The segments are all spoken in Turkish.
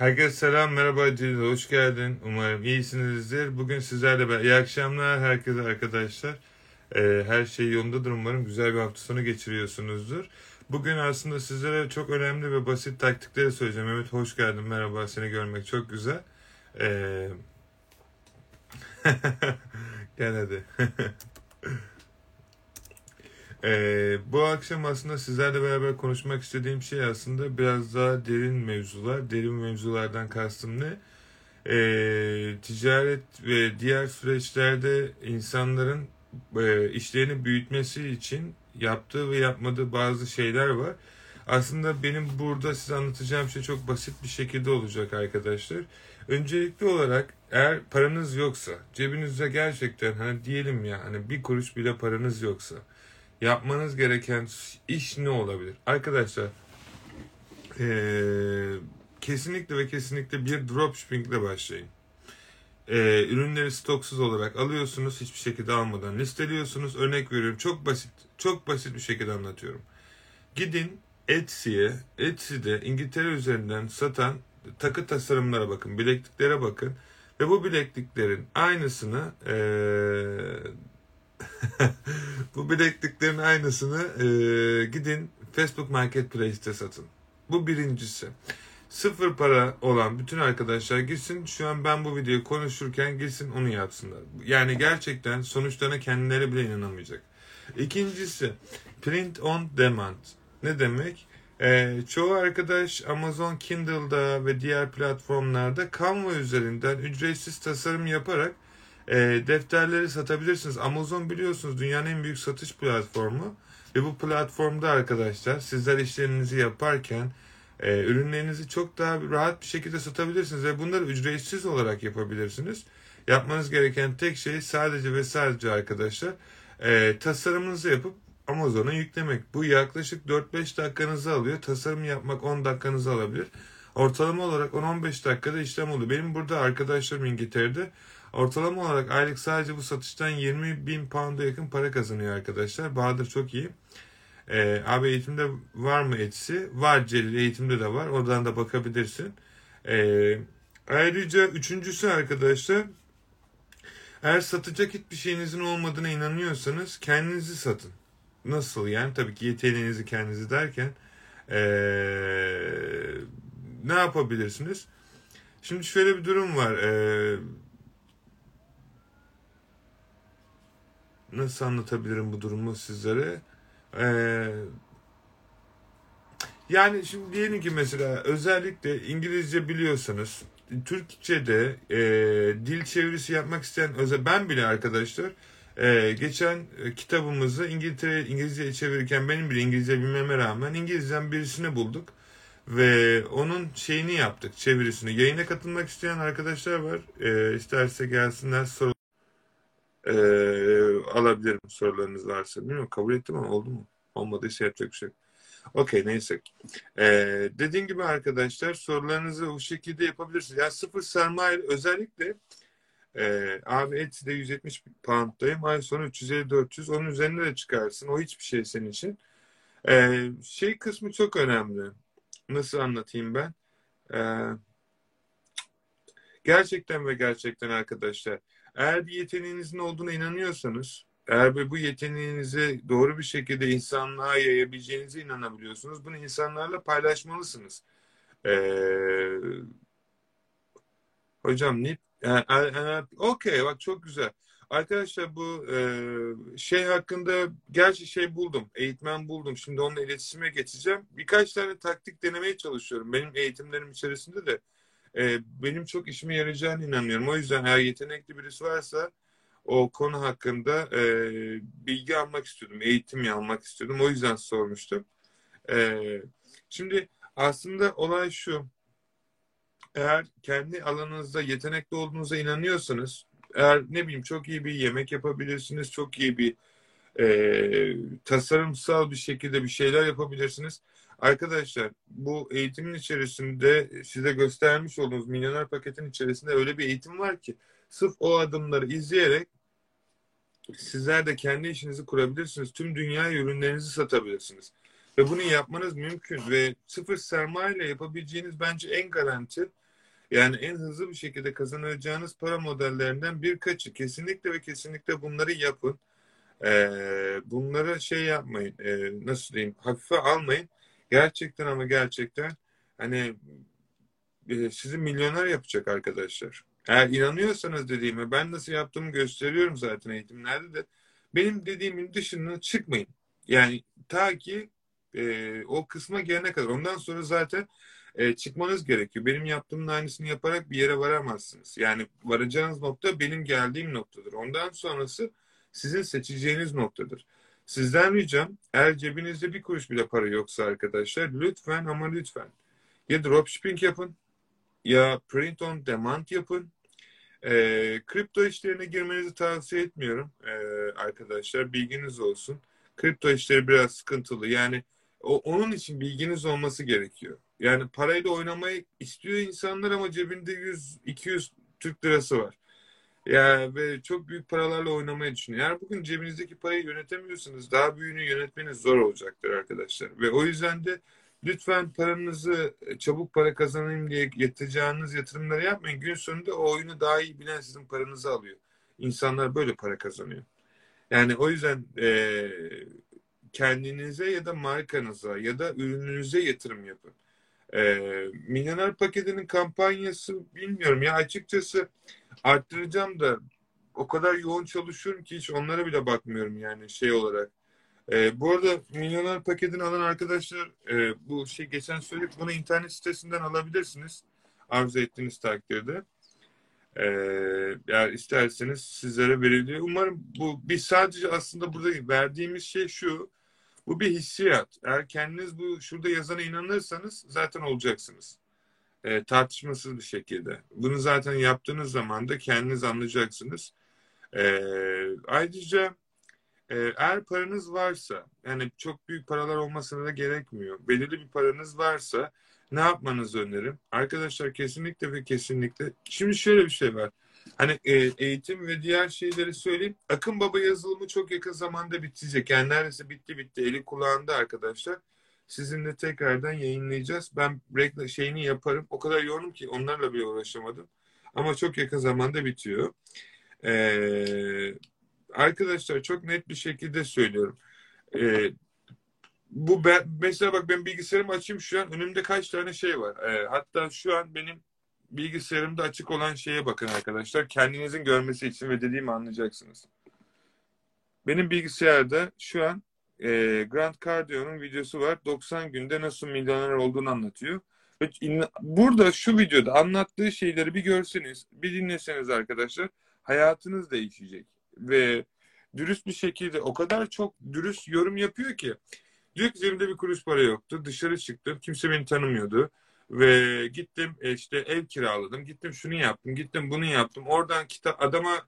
Herkese selam, merhaba Cilil, hoş geldin. Umarım iyisinizdir. Bugün sizlerle ben, iyi akşamlar herkese arkadaşlar. Ee, her şey yolundadır umarım. Güzel bir hafta sonu geçiriyorsunuzdur. Bugün aslında sizlere çok önemli ve basit taktikleri söyleyeceğim. Evet hoş geldin, merhaba, seni görmek çok güzel. Ee... Gel hadi. Ee, bu akşam aslında sizlerle beraber konuşmak istediğim şey aslında biraz daha derin mevzular. Derin mevzulardan kastım ne? Ee, ticaret ve diğer süreçlerde insanların e, işlerini büyütmesi için yaptığı ve yapmadığı bazı şeyler var. Aslında benim burada size anlatacağım şey çok basit bir şekilde olacak arkadaşlar. Öncelikli olarak eğer paranız yoksa, cebinizde gerçekten hani diyelim ya hani bir kuruş bile paranız yoksa yapmanız gereken iş ne olabilir? Arkadaşlar ee, kesinlikle ve kesinlikle bir dropshipping ile başlayın. Ee, ürünleri stoksuz olarak alıyorsunuz hiçbir şekilde almadan listeliyorsunuz. Örnek veriyorum çok basit çok basit bir şekilde anlatıyorum. Gidin Etsy'ye Etsy'de İngiltere üzerinden satan takı tasarımlara bakın bilekliklere bakın ve bu bilekliklerin aynısını ee, bu bilekliklerin aynısını e, gidin Facebook Marketplace'te satın. Bu birincisi. Sıfır para olan bütün arkadaşlar gitsin şu an ben bu videoyu konuşurken gitsin onu yapsınlar. Yani gerçekten sonuçlarına kendileri bile inanamayacak. İkincisi print on demand. Ne demek? Ee, çoğu arkadaş Amazon Kindle'da ve diğer platformlarda Canva üzerinden ücretsiz tasarım yaparak e, defterleri satabilirsiniz. Amazon biliyorsunuz dünyanın en büyük satış platformu. Ve bu platformda arkadaşlar sizler işlerinizi yaparken e, ürünlerinizi çok daha rahat bir şekilde satabilirsiniz. Ve bunları ücretsiz olarak yapabilirsiniz. Yapmanız gereken tek şey sadece ve sadece arkadaşlar e, tasarımınızı yapıp Amazon'a yüklemek. Bu yaklaşık 4-5 dakikanızı alıyor. Tasarım yapmak 10 dakikanızı alabilir. Ortalama olarak 10-15 dakikada işlem oluyor. Benim burada arkadaşlarım İngiltere'de Ortalama olarak aylık sadece bu satıştan 20 bin pound'a yakın para kazanıyor arkadaşlar. Bahadır çok iyi. Ee, abi eğitimde var mı etsi? Var Celil eğitimde de var. Oradan da bakabilirsin. Ee, ayrıca üçüncüsü arkadaşlar eğer satacak hiçbir şeyinizin olmadığına inanıyorsanız kendinizi satın. Nasıl yani? Tabii ki yeteneğinizi kendinizi derken ee, ne yapabilirsiniz? Şimdi şöyle bir durum var. Ee, nasıl anlatabilirim bu durumu sizlere? Ee, yani şimdi diyelim ki mesela özellikle İngilizce biliyorsanız Türkçe'de e, dil çevirisi yapmak isteyen özel ben bile arkadaşlar e, geçen kitabımızı İngiltere İngilizce'ye çevirirken benim bile İngilizce bilmeme rağmen İngilizceden birisini bulduk ve onun şeyini yaptık çevirisini. Yayına katılmak isteyen arkadaşlar var. E, isterse gelsinler soru e, alabilirim sorularınız varsa. Bilmiyorum kabul ettim ama oldu mu? Olmadıysa yapacak bir şey Okey neyse. Ee, dediğim gibi arkadaşlar sorularınızı bu şekilde yapabilirsiniz. Yani sıfır sermaye özellikle e, abi Etsy'de 170 pound'dayım. Ay sonu 350-400. Onun üzerine de çıkarsın. O hiçbir şey senin için. Ee, şey kısmı çok önemli. Nasıl anlatayım ben? Ee, gerçekten ve gerçekten arkadaşlar eğer bir yeteneğinizin olduğuna inanıyorsanız, eğer bu yeteneğinizi doğru bir şekilde insanlığa yayabileceğinize inanabiliyorsunuz, bunu insanlarla paylaşmalısınız. Ee, hocam ne? Yani, yani, Okey bak çok güzel. Arkadaşlar bu e, şey hakkında gerçi şey buldum. Eğitmen buldum. Şimdi onunla iletişime geçeceğim. Birkaç tane taktik denemeye çalışıyorum. Benim eğitimlerim içerisinde de e, benim çok işime yarayacağını inanıyorum. O yüzden eğer yetenekli birisi varsa o konu hakkında e, bilgi almak istiyordum, eğitim almak istiyordum. O yüzden sormuştum. E, şimdi aslında olay şu. Eğer kendi alanınızda yetenekli olduğunuza inanıyorsanız, eğer ne bileyim çok iyi bir yemek yapabilirsiniz, çok iyi bir e, tasarımsal bir şekilde bir şeyler yapabilirsiniz. Arkadaşlar bu eğitimin içerisinde size göstermiş olduğunuz milyoner paketin içerisinde öyle bir eğitim var ki sırf o adımları izleyerek sizler de kendi işinizi kurabilirsiniz. Tüm dünya ürünlerinizi satabilirsiniz. Ve bunu yapmanız mümkün ve sıfır sermaye ile yapabileceğiniz bence en garanti Yani en hızlı bir şekilde kazanacağınız para modellerinden birkaçı. Kesinlikle ve kesinlikle bunları yapın. Ee, bunları şey yapmayın. E, nasıl diyeyim? Hafife almayın. Gerçekten ama gerçekten hani e, sizi milyoner yapacak arkadaşlar. Eğer inanıyorsanız dediğime ben nasıl yaptığımı gösteriyorum zaten eğitimlerde de. Benim dediğimin dışına çıkmayın. Yani ta ki e, o kısma gelene kadar. Ondan sonra zaten e, çıkmanız gerekiyor. Benim yaptığımın aynısını yaparak bir yere varamazsınız. Yani varacağınız nokta benim geldiğim noktadır. Ondan sonrası sizin seçeceğiniz noktadır. Sizden ricam eğer cebinizde bir kuruş bile para yoksa arkadaşlar lütfen ama lütfen ya dropshipping yapın ya print on demand yapın. E, kripto işlerine girmenizi tavsiye etmiyorum e, arkadaşlar. Bilginiz olsun. Kripto işleri biraz sıkıntılı. Yani o, onun için bilginiz olması gerekiyor. Yani parayla oynamayı istiyor insanlar ama cebinde 100-200 Türk lirası var. Ya ve çok büyük paralarla oynamayı düşünüyor. Yani bugün cebinizdeki parayı yönetemiyorsanız daha büyüğünü yönetmeniz zor olacaktır arkadaşlar. Ve o yüzden de lütfen paranızı çabuk para kazanayım diye yatıracağınız yatırımları yapmayın. Gün sonunda o oyunu daha iyi bilen sizin paranızı alıyor. İnsanlar böyle para kazanıyor. Yani o yüzden e, kendinize ya da markanıza ya da ürününüze yatırım yapın. E, Milyoner paketinin kampanyası bilmiyorum ya açıkçası arttıracağım da o kadar yoğun çalışıyorum ki hiç onlara bile bakmıyorum yani şey olarak. E, bu arada milyoner paketini alan arkadaşlar e, bu şey geçen söyledik bunu internet sitesinden alabilirsiniz. Arzu ettiğiniz takdirde. E, eğer isterseniz sizlere veriliyor. Umarım bu bir sadece aslında burada verdiğimiz şey şu. Bu bir hissiyat. Eğer kendiniz bu şurada yazana inanırsanız zaten olacaksınız. E, tartışmasız bir şekilde. Bunu zaten yaptığınız zaman da kendiniz anlayacaksınız. E, ayrıca e, eğer paranız varsa, yani çok büyük paralar olmasına da gerekmiyor. Belirli bir paranız varsa ne yapmanızı öneririm? Arkadaşlar kesinlikle ve kesinlikle. Şimdi şöyle bir şey var. Hani e, eğitim ve diğer şeyleri söyleyeyim. Akın Baba yazılımı çok yakın zamanda bitecek. Yani neredeyse bitti bitti. Eli kulağında arkadaşlar. Sizinle tekrardan yayınlayacağız. Ben reklam şeyini yaparım. O kadar yoğunum ki onlarla bile uğraşamadım. Ama çok yakın zamanda bitiyor. Ee, arkadaşlar çok net bir şekilde söylüyorum. Ee, bu ben, mesela bak ben bilgisayarımı açayım şu an önümde kaç tane şey var. Ee, hatta şu an benim bilgisayarımda açık olan şeye bakın arkadaşlar. Kendinizin görmesi için ve dediğimi anlayacaksınız. Benim bilgisayarda şu an e, Grant Cardio'nun videosu var. 90 günde nasıl milyoner olduğunu anlatıyor. Burada şu videoda anlattığı şeyleri bir görseniz, bir dinleseniz arkadaşlar hayatınız değişecek. Ve dürüst bir şekilde o kadar çok dürüst yorum yapıyor ki diyor ki bir kuruş para yoktu. Dışarı çıktım. Kimse beni tanımıyordu. Ve gittim e, işte ev kiraladım. Gittim şunu yaptım. Gittim bunu yaptım. Oradan kitap adama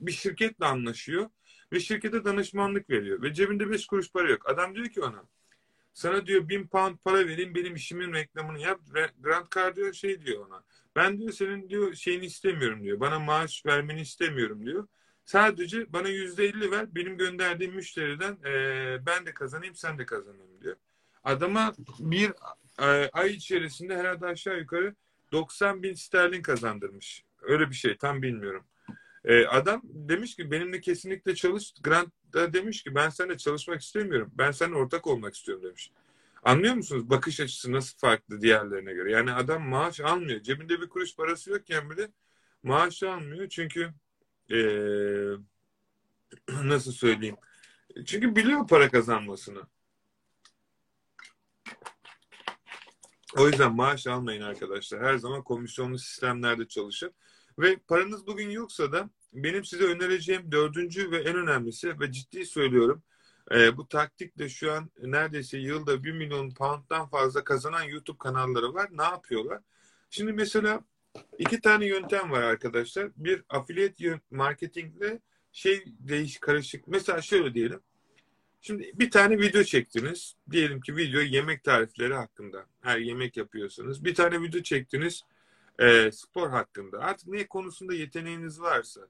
bir şirketle anlaşıyor. Ve şirkete danışmanlık veriyor. Ve cebinde beş kuruş para yok. Adam diyor ki ona sana diyor bin pound para vereyim benim işimin reklamını yap. Grant Cardone şey diyor ona. Ben diyor senin diyor şeyini istemiyorum diyor. Bana maaş vermeni istemiyorum diyor. Sadece bana yüzde elli ver. Benim gönderdiğim müşteriden e, ben de kazanayım sen de kazanayım diyor. Adama bir e, ay içerisinde herhalde aşağı yukarı 90 bin sterlin kazandırmış. Öyle bir şey tam bilmiyorum. E, adam demiş ki benimle kesinlikle çalış. Grant da demiş ki ben seninle çalışmak istemiyorum. Ben seninle ortak olmak istiyorum demiş. Anlıyor musunuz? Bakış açısı nasıl farklı diğerlerine göre. Yani adam maaş almıyor. Cebinde bir kuruş parası yokken bile maaş almıyor. Çünkü ee, nasıl söyleyeyim? Çünkü biliyor para kazanmasını. O yüzden maaş almayın arkadaşlar. Her zaman komisyonlu sistemlerde çalışın. Ve paranız bugün yoksa da benim size önereceğim dördüncü ve en önemlisi ve ciddi söylüyorum e, bu taktikle şu an neredeyse yılda bir milyon pound'dan fazla kazanan YouTube kanalları var. Ne yapıyorlar? Şimdi mesela iki tane yöntem var arkadaşlar. Bir affiliate marketingle şey değiş karışık. Mesela şöyle diyelim. Şimdi bir tane video çektiniz. Diyelim ki video yemek tarifleri hakkında. Her yemek yapıyorsanız. Bir tane video çektiniz e, spor hakkında. Artık ne konusunda yeteneğiniz varsa.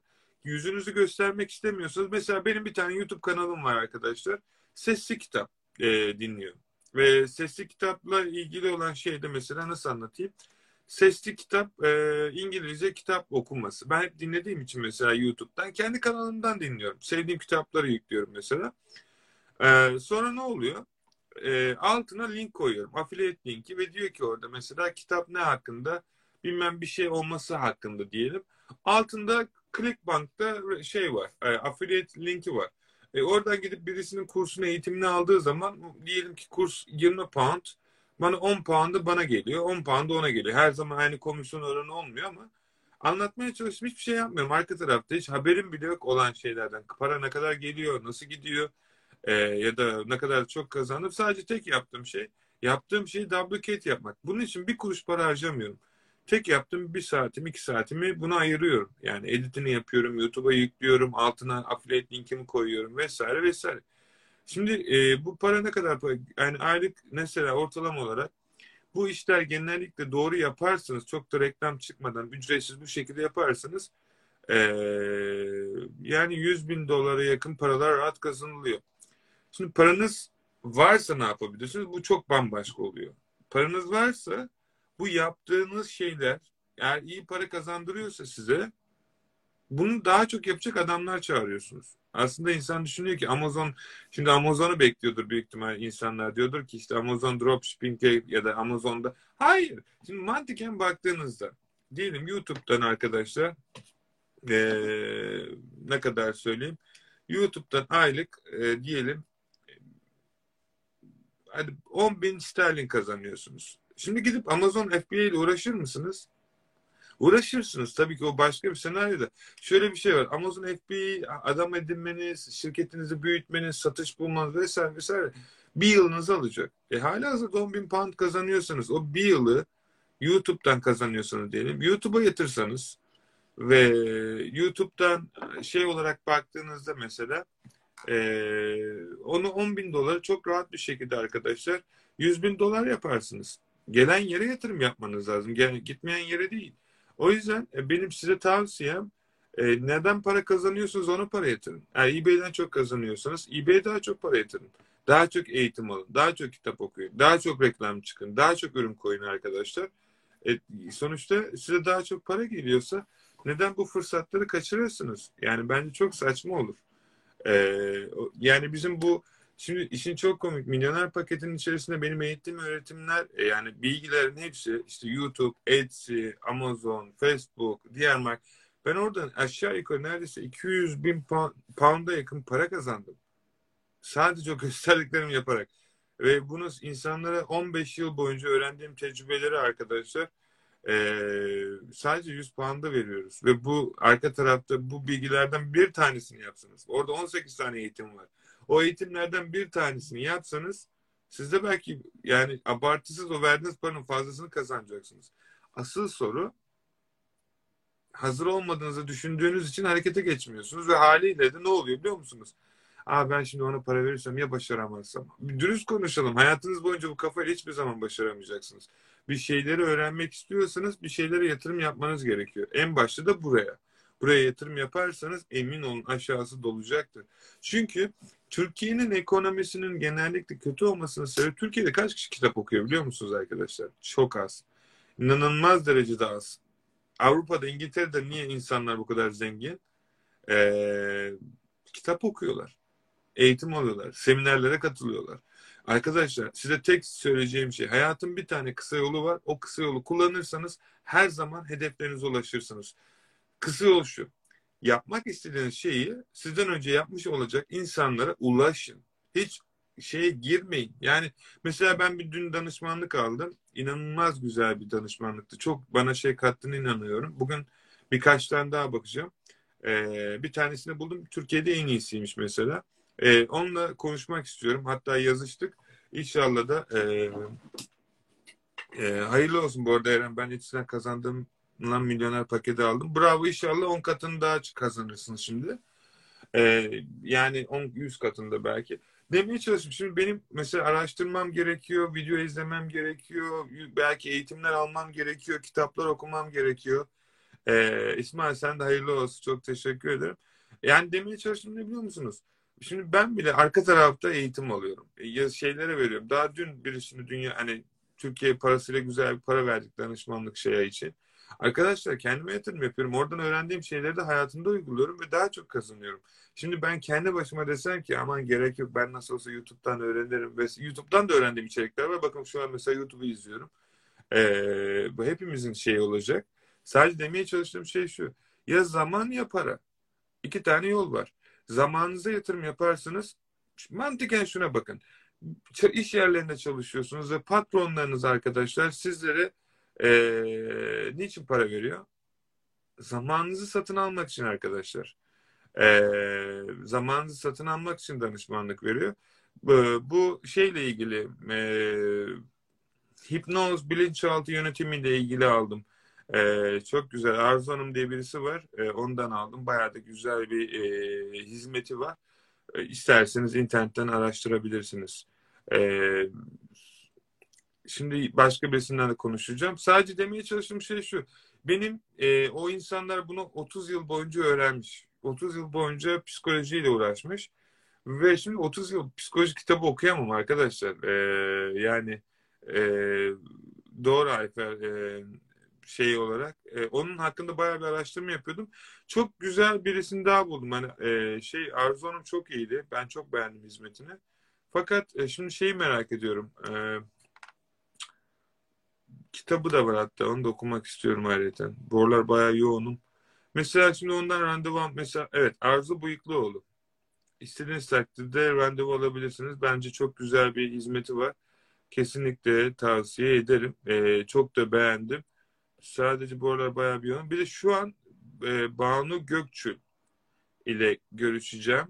Yüzünüzü göstermek istemiyorsanız. Mesela benim bir tane YouTube kanalım var arkadaşlar. Sesli kitap e, dinliyor. Ve sesli kitapla ilgili olan şey de mesela nasıl anlatayım? sesli kitap, e, İngilizce kitap okunması. Ben hep dinlediğim için mesela YouTube'dan kendi kanalımdan dinliyorum. Sevdiğim kitapları yüklüyorum mesela. E, sonra ne oluyor? E, altına link koyuyorum. Affiliate linki ve diyor ki orada mesela kitap ne hakkında? Bilmem bir şey olması hakkında diyelim. Altında Clickbank'ta şey var. E, affiliate linki var. E, oradan gidip birisinin kursunu eğitimini aldığı zaman diyelim ki kurs 20 pound bana 10 pound'ı bana geliyor. 10 pound'ı ona geliyor. Her zaman aynı komisyon oranı olmuyor ama anlatmaya çalıştım. Hiçbir şey yapmıyorum. Arka tarafta hiç haberim bile yok olan şeylerden. Para ne kadar geliyor, nasıl gidiyor e, ya da ne kadar çok kazandım. Sadece tek yaptığım şey, yaptığım şey duplicate yapmak. Bunun için bir kuruş para harcamıyorum. Tek yaptığım bir saatim, iki saatimi buna ayırıyorum. Yani editini yapıyorum, YouTube'a yüklüyorum, altına affiliate linkimi koyuyorum vesaire vesaire. Şimdi e, bu para ne kadar para? Yani aylık mesela ortalama olarak bu işler genellikle doğru yaparsanız çok da reklam çıkmadan ücretsiz bu şekilde yaparsanız e, yani 100 bin dolara yakın paralar rahat kazanılıyor. Şimdi paranız varsa ne yapabilirsiniz? Bu çok bambaşka oluyor. Paranız varsa bu yaptığınız şeyler eğer iyi para kazandırıyorsa size bunu daha çok yapacak adamlar çağırıyorsunuz. Aslında insan düşünüyor ki Amazon, şimdi Amazon'u bekliyordur büyük ihtimal insanlar. Diyordur ki işte Amazon dropshipping'e ya da Amazon'da. Hayır. Şimdi mantıken baktığınızda diyelim YouTube'dan arkadaşlar ee, ne kadar söyleyeyim. YouTube'dan aylık e, diyelim hadi 10 bin sterlin kazanıyorsunuz. Şimdi gidip Amazon FBA ile uğraşır mısınız? Uğraşırsınız. Tabii ki o başka bir senaryoda. Şöyle bir şey var. Amazon FBA adam edinmeniz, şirketinizi büyütmeniz, satış bulmanız vesaire vesaire bir yılınızı alacak. E hala hazırda 10 bin pound kazanıyorsanız o bir yılı YouTube'dan kazanıyorsanız diyelim. YouTube'a yatırsanız ve YouTube'dan şey olarak baktığınızda mesela e, onu 10 bin doları çok rahat bir şekilde arkadaşlar 100 bin dolar yaparsınız. Gelen yere yatırım yapmanız lazım. Gel, gitmeyen yere değil. O yüzden e, benim size tavsiyem e, neden para kazanıyorsunuz onu para yatırın. Eğer eBay'den çok kazanıyorsanız eBay'e daha çok para yatırın. Daha çok eğitim alın. Daha çok kitap okuyun. Daha çok reklam çıkın. Daha çok ürün koyun arkadaşlar. E, sonuçta size daha çok para geliyorsa neden bu fırsatları kaçırırsınız? Yani bence çok saçma olur. E, yani bizim bu Şimdi işin çok komik. Milyoner paketin içerisinde benim eğittiğim öğretimler e, yani bilgilerin hepsi işte YouTube, Etsy, Amazon, Facebook, diğer mark. Ben oradan aşağı yukarı neredeyse 200 bin pound'a yakın para kazandım. Sadece o gösterdiklerimi yaparak. Ve bunu insanlara 15 yıl boyunca öğrendiğim tecrübeleri arkadaşlar e, sadece 100 pound'a veriyoruz. Ve bu arka tarafta bu bilgilerden bir tanesini yapsanız. Orada 18 tane eğitim var o eğitimlerden bir tanesini yapsanız siz de belki yani abartısız o verdiğiniz paranın fazlasını kazanacaksınız. Asıl soru hazır olmadığınızı düşündüğünüz için harekete geçmiyorsunuz ve haliyle de ne oluyor biliyor musunuz? Aa ben şimdi ona para verirsem ya başaramazsam. Dürüst konuşalım. Hayatınız boyunca bu kafayla hiçbir zaman başaramayacaksınız. Bir şeyleri öğrenmek istiyorsanız bir şeylere yatırım yapmanız gerekiyor. En başta da buraya. Buraya yatırım yaparsanız emin olun aşağısı dolacaktır. Çünkü Türkiye'nin ekonomisinin genellikle kötü olmasının sebebi Türkiye'de kaç kişi kitap okuyor biliyor musunuz arkadaşlar? Çok az. İnanılmaz derecede az. Avrupa'da, İngiltere'de niye insanlar bu kadar zengin? Ee, kitap okuyorlar. Eğitim alıyorlar. Seminerlere katılıyorlar. Arkadaşlar size tek söyleyeceğim şey hayatın bir tane kısa yolu var. O kısa yolu kullanırsanız her zaman hedeflerinize ulaşırsınız. Kısa yol şu yapmak istediğiniz şeyi sizden önce yapmış olacak insanlara ulaşın. Hiç şeye girmeyin. Yani mesela ben bir dün danışmanlık aldım. İnanılmaz güzel bir danışmanlıktı. Çok bana şey kattığını inanıyorum. Bugün birkaç tane daha bakacağım. Ee, bir tanesini buldum. Türkiye'de en iyisiymiş mesela. Ee, onunla konuşmak istiyorum. Hatta yazıştık. İnşallah da e, e, hayırlı olsun bu arada Eren. Ben içinden kazandığım lan milyoner paketi aldım. Bravo inşallah 10 katını daha kazanırsınız şimdi. Ee, yani 10 100 katında belki. Demeye çalışıyorum. Şimdi benim mesela araştırmam gerekiyor, video izlemem gerekiyor, belki eğitimler almam gerekiyor, kitaplar okumam gerekiyor. Ee, İsmail sen de hayırlı olsun. Çok teşekkür ederim. Yani demeye çalıştım ne biliyor musunuz? Şimdi ben bile arka tarafta eğitim alıyorum. E, şeylere veriyorum. Daha dün birisini dünya hani Türkiye parasıyla güzel bir para verdik danışmanlık şeye için. Arkadaşlar kendime yatırım yapıyorum. Oradan öğrendiğim şeyleri de hayatımda uyguluyorum ve daha çok kazanıyorum. Şimdi ben kendi başıma desem ki aman gerek yok ben nasıl olsa YouTube'dan öğrenirim ve YouTube'dan da öğrendiğim içerikler var. Bakın şu an mesela YouTube'u izliyorum. Ee, bu hepimizin şeyi olacak. Sadece demeye çalıştığım şey şu. Ya zaman ya para. İki tane yol var. Zamanınıza yatırım yaparsınız. Mantıken şuna bakın. İş yerlerinde çalışıyorsunuz ve patronlarınız arkadaşlar sizlere ee, niçin para veriyor? Zamanınızı satın almak için arkadaşlar. Ee, zamanınızı satın almak için danışmanlık veriyor. Bu, bu şeyle ilgili e, hipnoz bilinçaltı yönetimiyle ilgili aldım. Ee, çok güzel. Arzu Hanım diye birisi var. Ee, ondan aldım. Bayağı da güzel bir e, hizmeti var. E, isterseniz internetten araştırabilirsiniz. E, şimdi başka birisinden de konuşacağım. Sadece demeye çalıştığım şey şu. Benim e, o insanlar bunu 30 yıl boyunca öğrenmiş. 30 yıl boyunca psikolojiyle uğraşmış. Ve şimdi 30 yıl psikoloji kitabı okuyamam arkadaşlar. E, yani e, doğru Ayfer e, şey olarak. E, onun hakkında bayağı bir araştırma yapıyordum. Çok güzel birisini daha buldum. Hani e, şey Arzu Hanım çok iyiydi. Ben çok beğendim hizmetini. Fakat e, şimdi şeyi merak ediyorum. E, kitabı da var hatta. Onu da okumak istiyorum ayrıca. Bu aralar bayağı yoğunum. Mesela şimdi ondan randevu mesela evet Arzu Bıyıklıoğlu. İstediğiniz takdirde randevu alabilirsiniz. Bence çok güzel bir hizmeti var. Kesinlikle tavsiye ederim. Ee, çok da beğendim. Sadece bu aralar bayağı bir yoğun. Bir de şu an e, Banu Gökçül ile görüşeceğim.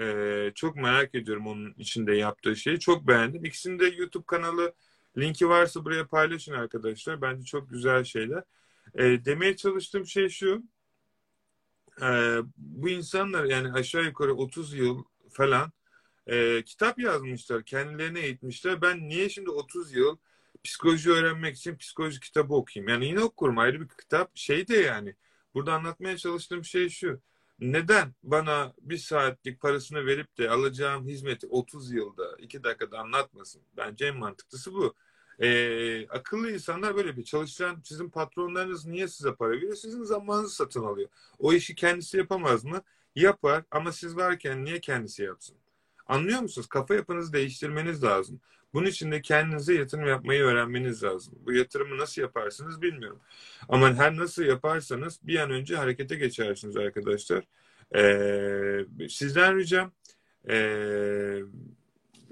E, çok merak ediyorum onun içinde yaptığı şeyi. Çok beğendim. İkisinin de YouTube kanalı linki varsa buraya paylaşın arkadaşlar. Bence çok güzel şeyler. E, demeye çalıştığım şey şu. E, bu insanlar yani aşağı yukarı 30 yıl falan e, kitap yazmışlar. Kendilerine eğitmişler. Ben niye şimdi 30 yıl psikoloji öğrenmek için psikoloji kitabı okuyayım. Yani yine okurum ayrı bir kitap. Şey de yani burada anlatmaya çalıştığım şey şu. Neden bana bir saatlik parasını verip de alacağım hizmeti 30 yılda 2 dakikada anlatmasın? Bence en mantıklısı bu. Ee, akıllı insanlar böyle bir çalışan sizin patronlarınız niye size para veriyor? Sizin zamanınızı satın alıyor. O işi kendisi yapamaz mı? Yapar ama siz varken niye kendisi yapsın? Anlıyor musunuz? Kafa yapınızı değiştirmeniz lazım. Bunun için de kendinize yatırım yapmayı öğrenmeniz lazım. Bu yatırımı nasıl yaparsınız bilmiyorum. Ama her nasıl yaparsanız bir an önce harekete geçersiniz arkadaşlar. Ee, sizden ricam ee,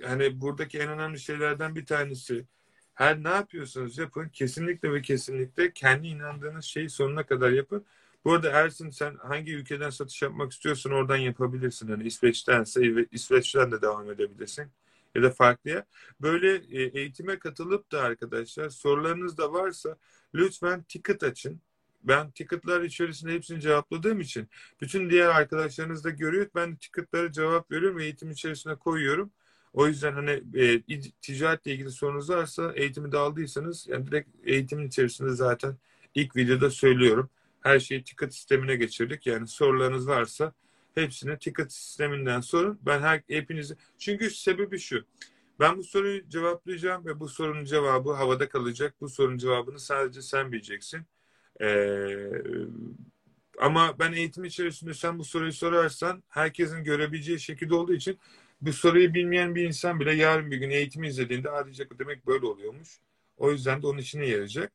hani buradaki en önemli şeylerden bir tanesi her ne yapıyorsanız yapın kesinlikle ve kesinlikle kendi inandığınız şeyi sonuna kadar yapın. Bu arada Ersin sen hangi ülkeden satış yapmak istiyorsan oradan yapabilirsin. Hani İsveç'tense İsveç'ten de devam edebilirsin ya da farklıya. Böyle e, eğitime katılıp da arkadaşlar sorularınız da varsa lütfen ticket açın. Ben ticketlar içerisinde hepsini cevapladığım için bütün diğer arkadaşlarınız da görüyor. Ben ticketlara cevap veriyorum ve eğitim içerisine koyuyorum. O yüzden hani e, ticaretle ilgili sorunuz varsa eğitimi de aldıysanız yani direkt eğitimin içerisinde zaten ilk videoda söylüyorum. Her şeyi ticket sistemine geçirdik. Yani sorularınız varsa hepsini ticket sisteminden sorun. Ben her hepinizi çünkü sebebi şu. Ben bu soruyu cevaplayacağım ve bu sorunun cevabı havada kalacak. Bu sorunun cevabını sadece sen bileceksin. Ee, ama ben eğitim içerisinde sen bu soruyu sorarsan herkesin görebileceği şekilde olduğu için bu soruyu bilmeyen bir insan bile yarın bir gün eğitimi izlediğinde diyecek demek böyle oluyormuş. O yüzden de onun işine yarayacak.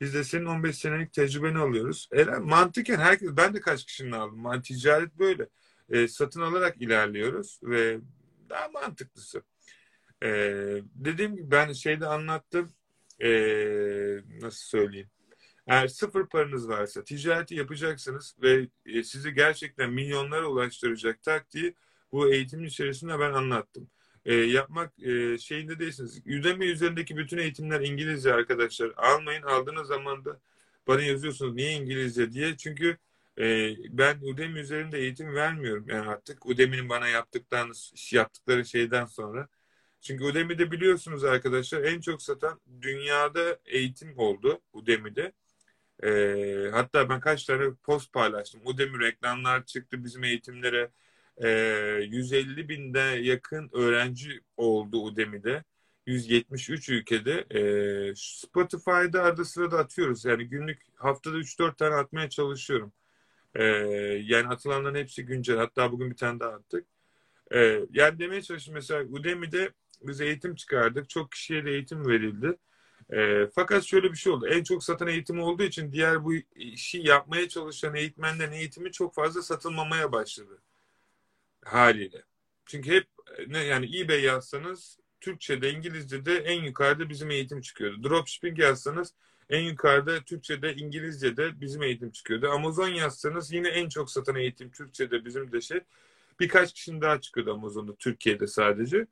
Biz de senin 15 senelik tecrübeni alıyoruz. Eğer mantıken herkes, ben de kaç kişinin aldım. Yani ticaret böyle. E, satın alarak ilerliyoruz ve daha mantıklısı. E, dediğim gibi ben şeyde anlattım. E, nasıl söyleyeyim? Eğer sıfır paranız varsa ticareti yapacaksınız ve e, sizi gerçekten milyonlara ulaştıracak taktiği bu eğitimin içerisinde ben anlattım e, yapmak e, şeyinde değilsiniz. Udemy üzerindeki bütün eğitimler İngilizce arkadaşlar. Almayın. Aldığınız zaman da bana yazıyorsunuz niye İngilizce diye. Çünkü e, ben Udemy üzerinde eğitim vermiyorum. Yani artık Udemy'nin bana yaptıktan, yaptıkları şeyden sonra. Çünkü Udemy'de biliyorsunuz arkadaşlar en çok satan dünyada eğitim oldu Udemy'de. E, hatta ben kaç tane post paylaştım. Udemy reklamlar çıktı bizim eğitimlere e, ee, 150 binde yakın öğrenci oldu Udemy'de. 173 ülkede e, Spotify'da arada sırada atıyoruz. Yani günlük haftada 3-4 tane atmaya çalışıyorum. E, yani atılanların hepsi güncel. Hatta bugün bir tane daha attık. E, yani demeye çalışıyorum mesela Udemy'de biz eğitim çıkardık. Çok kişiye de eğitim verildi. E, fakat şöyle bir şey oldu. En çok satan eğitim olduğu için diğer bu işi yapmaya çalışan eğitmenlerin eğitimi çok fazla satılmamaya başladı. Haliyle. Çünkü hep ne yani eBay yazsanız Türkçe'de, İngilizce'de en yukarıda bizim eğitim çıkıyordu. Dropshipping yazsanız en yukarıda Türkçe'de, İngilizce'de bizim eğitim çıkıyordu. Amazon yazsanız yine en çok satan eğitim Türkçe'de bizim de şey. Birkaç kişinin daha çıkıyordu Amazon'da Türkiye'de sadece.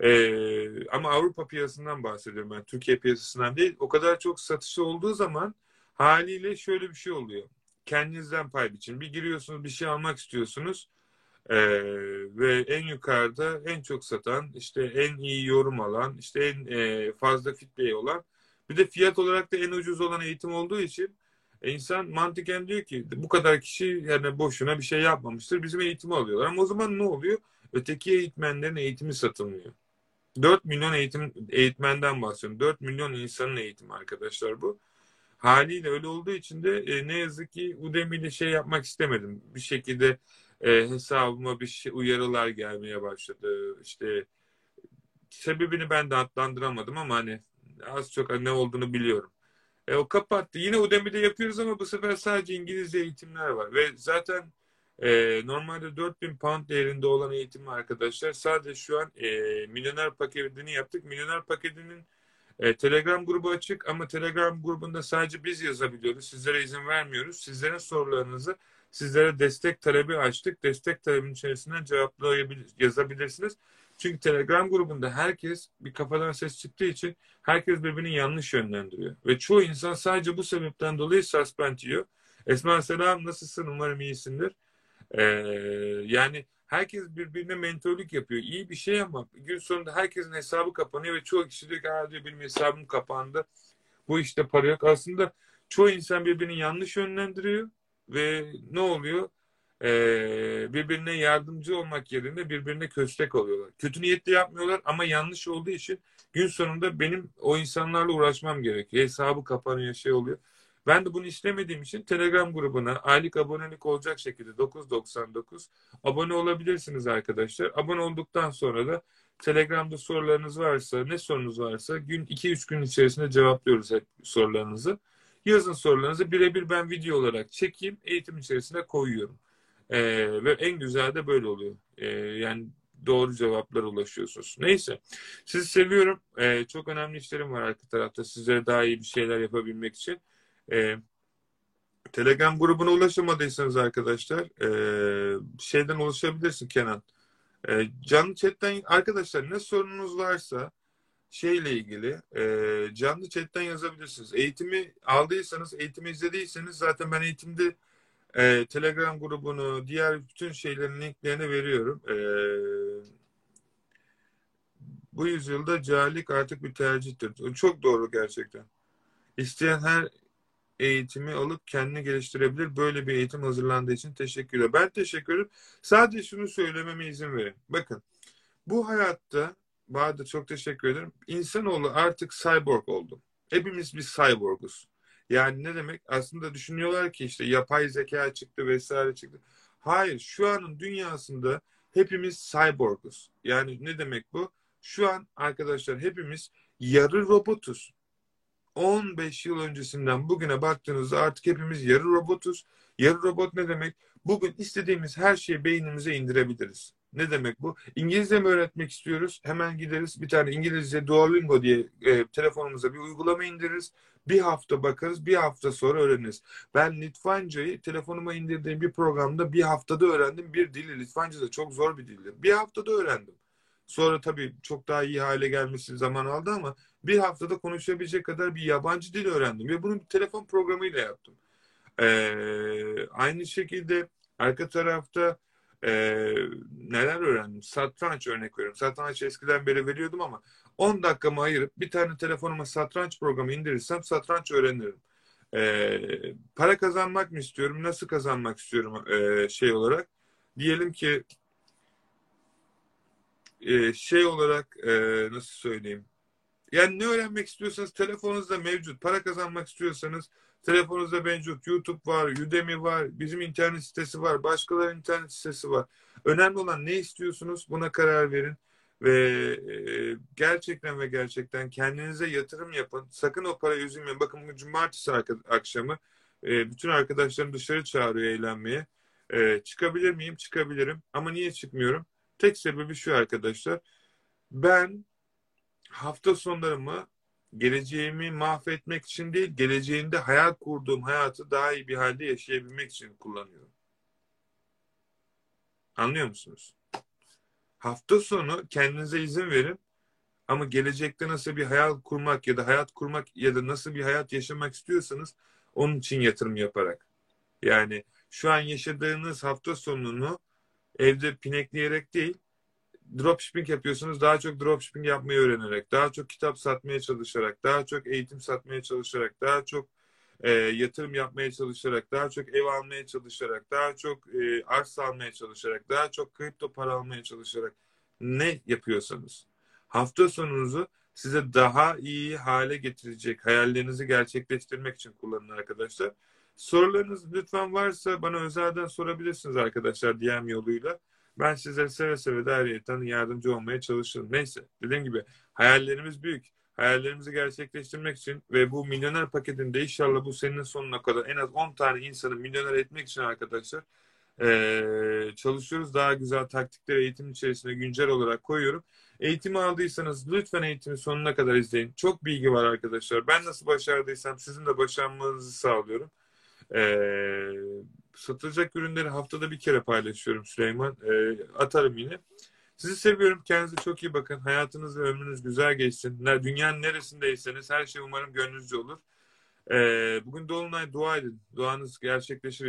Ee, ama Avrupa piyasasından bahsediyorum ben. Türkiye piyasasından değil. O kadar çok satışı olduğu zaman haliyle şöyle bir şey oluyor. Kendinizden pay biçin. Bir giriyorsunuz bir şey almak istiyorsunuz. Ee, ve en yukarıda en çok satan, işte en iyi yorum alan, işte en e, fazla feedback olan bir de fiyat olarak da en ucuz olan eğitim olduğu için e, insan mantıken diyor ki bu kadar kişi yani boşuna bir şey yapmamıştır. Bizim eğitimi alıyorlar. Ama o zaman ne oluyor? Öteki eğitmenlerin eğitimi satılmıyor. 4 milyon eğitim eğitmenden bahsediyorum. 4 milyon insanın eğitimi arkadaşlar bu. Haliyle öyle olduğu için de e, ne yazık ki Udemy'de şey yapmak istemedim. Bir şekilde e, hesabıma bir şey, uyarılar gelmeye başladı. İşte sebebini ben de adlandıramadım ama hani az çok ne olduğunu biliyorum. E, o kapattı. Yine Udemy'de yapıyoruz ama bu sefer sadece İngilizce eğitimler var. Ve zaten e, normalde 4000 pound değerinde olan eğitim arkadaşlar sadece şu an e, milyoner paketini yaptık. Milyoner paketinin e, Telegram grubu açık ama Telegram grubunda sadece biz yazabiliyoruz. Sizlere izin vermiyoruz. Sizlerin sorularınızı sizlere destek talebi açtık. Destek talebinin içerisinden cevaplayabilir, yazabilirsiniz. Çünkü Telegram grubunda herkes bir kafadan ses çıktığı için herkes birbirini yanlış yönlendiriyor. Ve çoğu insan sadece bu sebepten dolayı suspend yiyor. Esma selam nasılsın? Umarım iyisindir. Ee, yani herkes birbirine mentörlük yapıyor. İyi bir şey ama gün sonunda herkesin hesabı kapanıyor ve çoğu kişi diyor ki Aa, diyor benim hesabım kapandı. Bu işte para yok. Aslında çoğu insan birbirini yanlış yönlendiriyor ve ne oluyor? Ee, birbirine yardımcı olmak yerine birbirine köstek oluyorlar. Kötü niyetli yapmıyorlar ama yanlış olduğu için gün sonunda benim o insanlarla uğraşmam gerekiyor. Hesabı kapanıyor, şey oluyor. Ben de bunu istemediğim için Telegram grubuna aylık abonelik olacak şekilde 9.99 abone olabilirsiniz arkadaşlar. Abone olduktan sonra da Telegram'da sorularınız varsa, ne sorunuz varsa gün 2-3 gün içerisinde cevaplıyoruz hep sorularınızı. Yazın sorularınızı birebir ben video olarak çekeyim, eğitim içerisine koyuyorum. Ee, ve en güzel de böyle oluyor. Ee, yani doğru cevaplar ulaşıyorsunuz. Neyse. Sizi seviyorum. Ee, çok önemli işlerim var arka tarafta. Sizlere daha iyi bir şeyler yapabilmek için. Ee, Telegram grubuna ulaşamadıysanız arkadaşlar e, şeyden ulaşabilirsin Kenan. E, canlı chatten arkadaşlar ne sorunuz varsa şeyle ilgili e, canlı chatten yazabilirsiniz. Eğitimi aldıysanız, eğitimi izlediyseniz zaten ben eğitimde e, Telegram grubunu, diğer bütün şeylerin linklerini veriyorum. E, bu yüzyılda cahillik artık bir tercihtir. Çok doğru gerçekten. İsteyen her eğitimi alıp kendini geliştirebilir. Böyle bir eğitim hazırlandığı için teşekkür ederim. Ben teşekkür ederim. Sadece şunu söylememe izin verin. Bakın bu hayatta Bahadır çok teşekkür ederim. İnsanoğlu artık cyborg oldu. Hepimiz bir cyborguz. Yani ne demek? Aslında düşünüyorlar ki işte yapay zeka çıktı vesaire çıktı. Hayır, şu anın dünyasında hepimiz cyborguz. Yani ne demek bu? Şu an arkadaşlar hepimiz yarı robotuz. 15 yıl öncesinden bugüne baktığınızda artık hepimiz yarı robotuz. Yarı robot ne demek? Bugün istediğimiz her şeyi beynimize indirebiliriz. Ne demek bu? İngilizce mi öğretmek istiyoruz? Hemen gideriz bir tane İngilizce Duolingo diye e, telefonumuza bir uygulama indiririz. Bir hafta bakarız, bir hafta sonra öğreniriz. Ben Litvancayı telefonuma indirdiğim bir programda bir haftada öğrendim. Bir dili Litvanca da çok zor bir dildir. Bir haftada öğrendim. Sonra tabii çok daha iyi hale gelmesi zaman aldı ama bir haftada konuşabilecek kadar bir yabancı dil öğrendim. Ve bunu bir telefon programıyla yaptım. Ee, aynı şekilde arka tarafta e, neler öğrendim? Satranç örnek veriyorum. Satranç eskiden beri veriyordum ama 10 dakikamı ayırıp bir tane telefonuma satranç programı indirirsem satranç öğrenirim. E, para kazanmak mı istiyorum? Nasıl kazanmak istiyorum e, şey olarak? Diyelim ki e, şey olarak e, nasıl söyleyeyim? Yani ne öğrenmek istiyorsanız telefonunuzda mevcut. Para kazanmak istiyorsanız telefonunuzda mevcut. YouTube var, Udemy var, bizim internet sitesi var, başkalarının internet sitesi var. Önemli olan ne istiyorsunuz buna karar verin. Ve e, gerçekten ve gerçekten kendinize yatırım yapın. Sakın o parayı üzülmeyin. Bakın bugün cumartesi akşamı e, bütün arkadaşlarım dışarı çağırıyor eğlenmeye. E, çıkabilir miyim? Çıkabilirim. Ama niye çıkmıyorum? Tek sebebi şu arkadaşlar. Ben hafta sonlarımı geleceğimi mahvetmek için değil, geleceğinde hayal kurduğum hayatı daha iyi bir halde yaşayabilmek için kullanıyorum. Anlıyor musunuz? Hafta sonu kendinize izin verin ama gelecekte nasıl bir hayal kurmak ya da hayat kurmak ya da nasıl bir hayat yaşamak istiyorsanız onun için yatırım yaparak. Yani şu an yaşadığınız hafta sonunu evde pinekleyerek değil, dropshipping yapıyorsunuz. Daha çok dropshipping yapmayı öğrenerek, daha çok kitap satmaya çalışarak, daha çok eğitim satmaya çalışarak, daha çok e, yatırım yapmaya çalışarak, daha çok ev almaya çalışarak, daha çok e, arsa almaya çalışarak, daha çok kripto para almaya çalışarak ne yapıyorsanız hafta sonunuzu size daha iyi hale getirecek hayallerinizi gerçekleştirmek için kullanın arkadaşlar. Sorularınız lütfen varsa bana özelden sorabilirsiniz arkadaşlar DM yoluyla. Ben size seve seve dairiyeten yardımcı olmaya çalışırım. Neyse dediğim gibi hayallerimiz büyük. Hayallerimizi gerçekleştirmek için ve bu milyoner paketinde inşallah bu senin sonuna kadar en az 10 tane insanı milyoner etmek için arkadaşlar ee, çalışıyoruz. Daha güzel taktikleri eğitim içerisinde güncel olarak koyuyorum. Eğitimi aldıysanız lütfen eğitimi sonuna kadar izleyin. Çok bilgi var arkadaşlar. Ben nasıl başardıysam sizin de başarmanızı sağlıyorum. Ee, satılacak ürünleri haftada bir kere paylaşıyorum Süleyman. Ee, atarım yine. Sizi seviyorum. Kendinize çok iyi bakın. Hayatınız ve ömrünüz güzel geçsin. Dünyanın neresindeyseniz her şey umarım gönlünüzce olur. Ee, bugün Dolunay dua edin. Duanız gerçekleşir.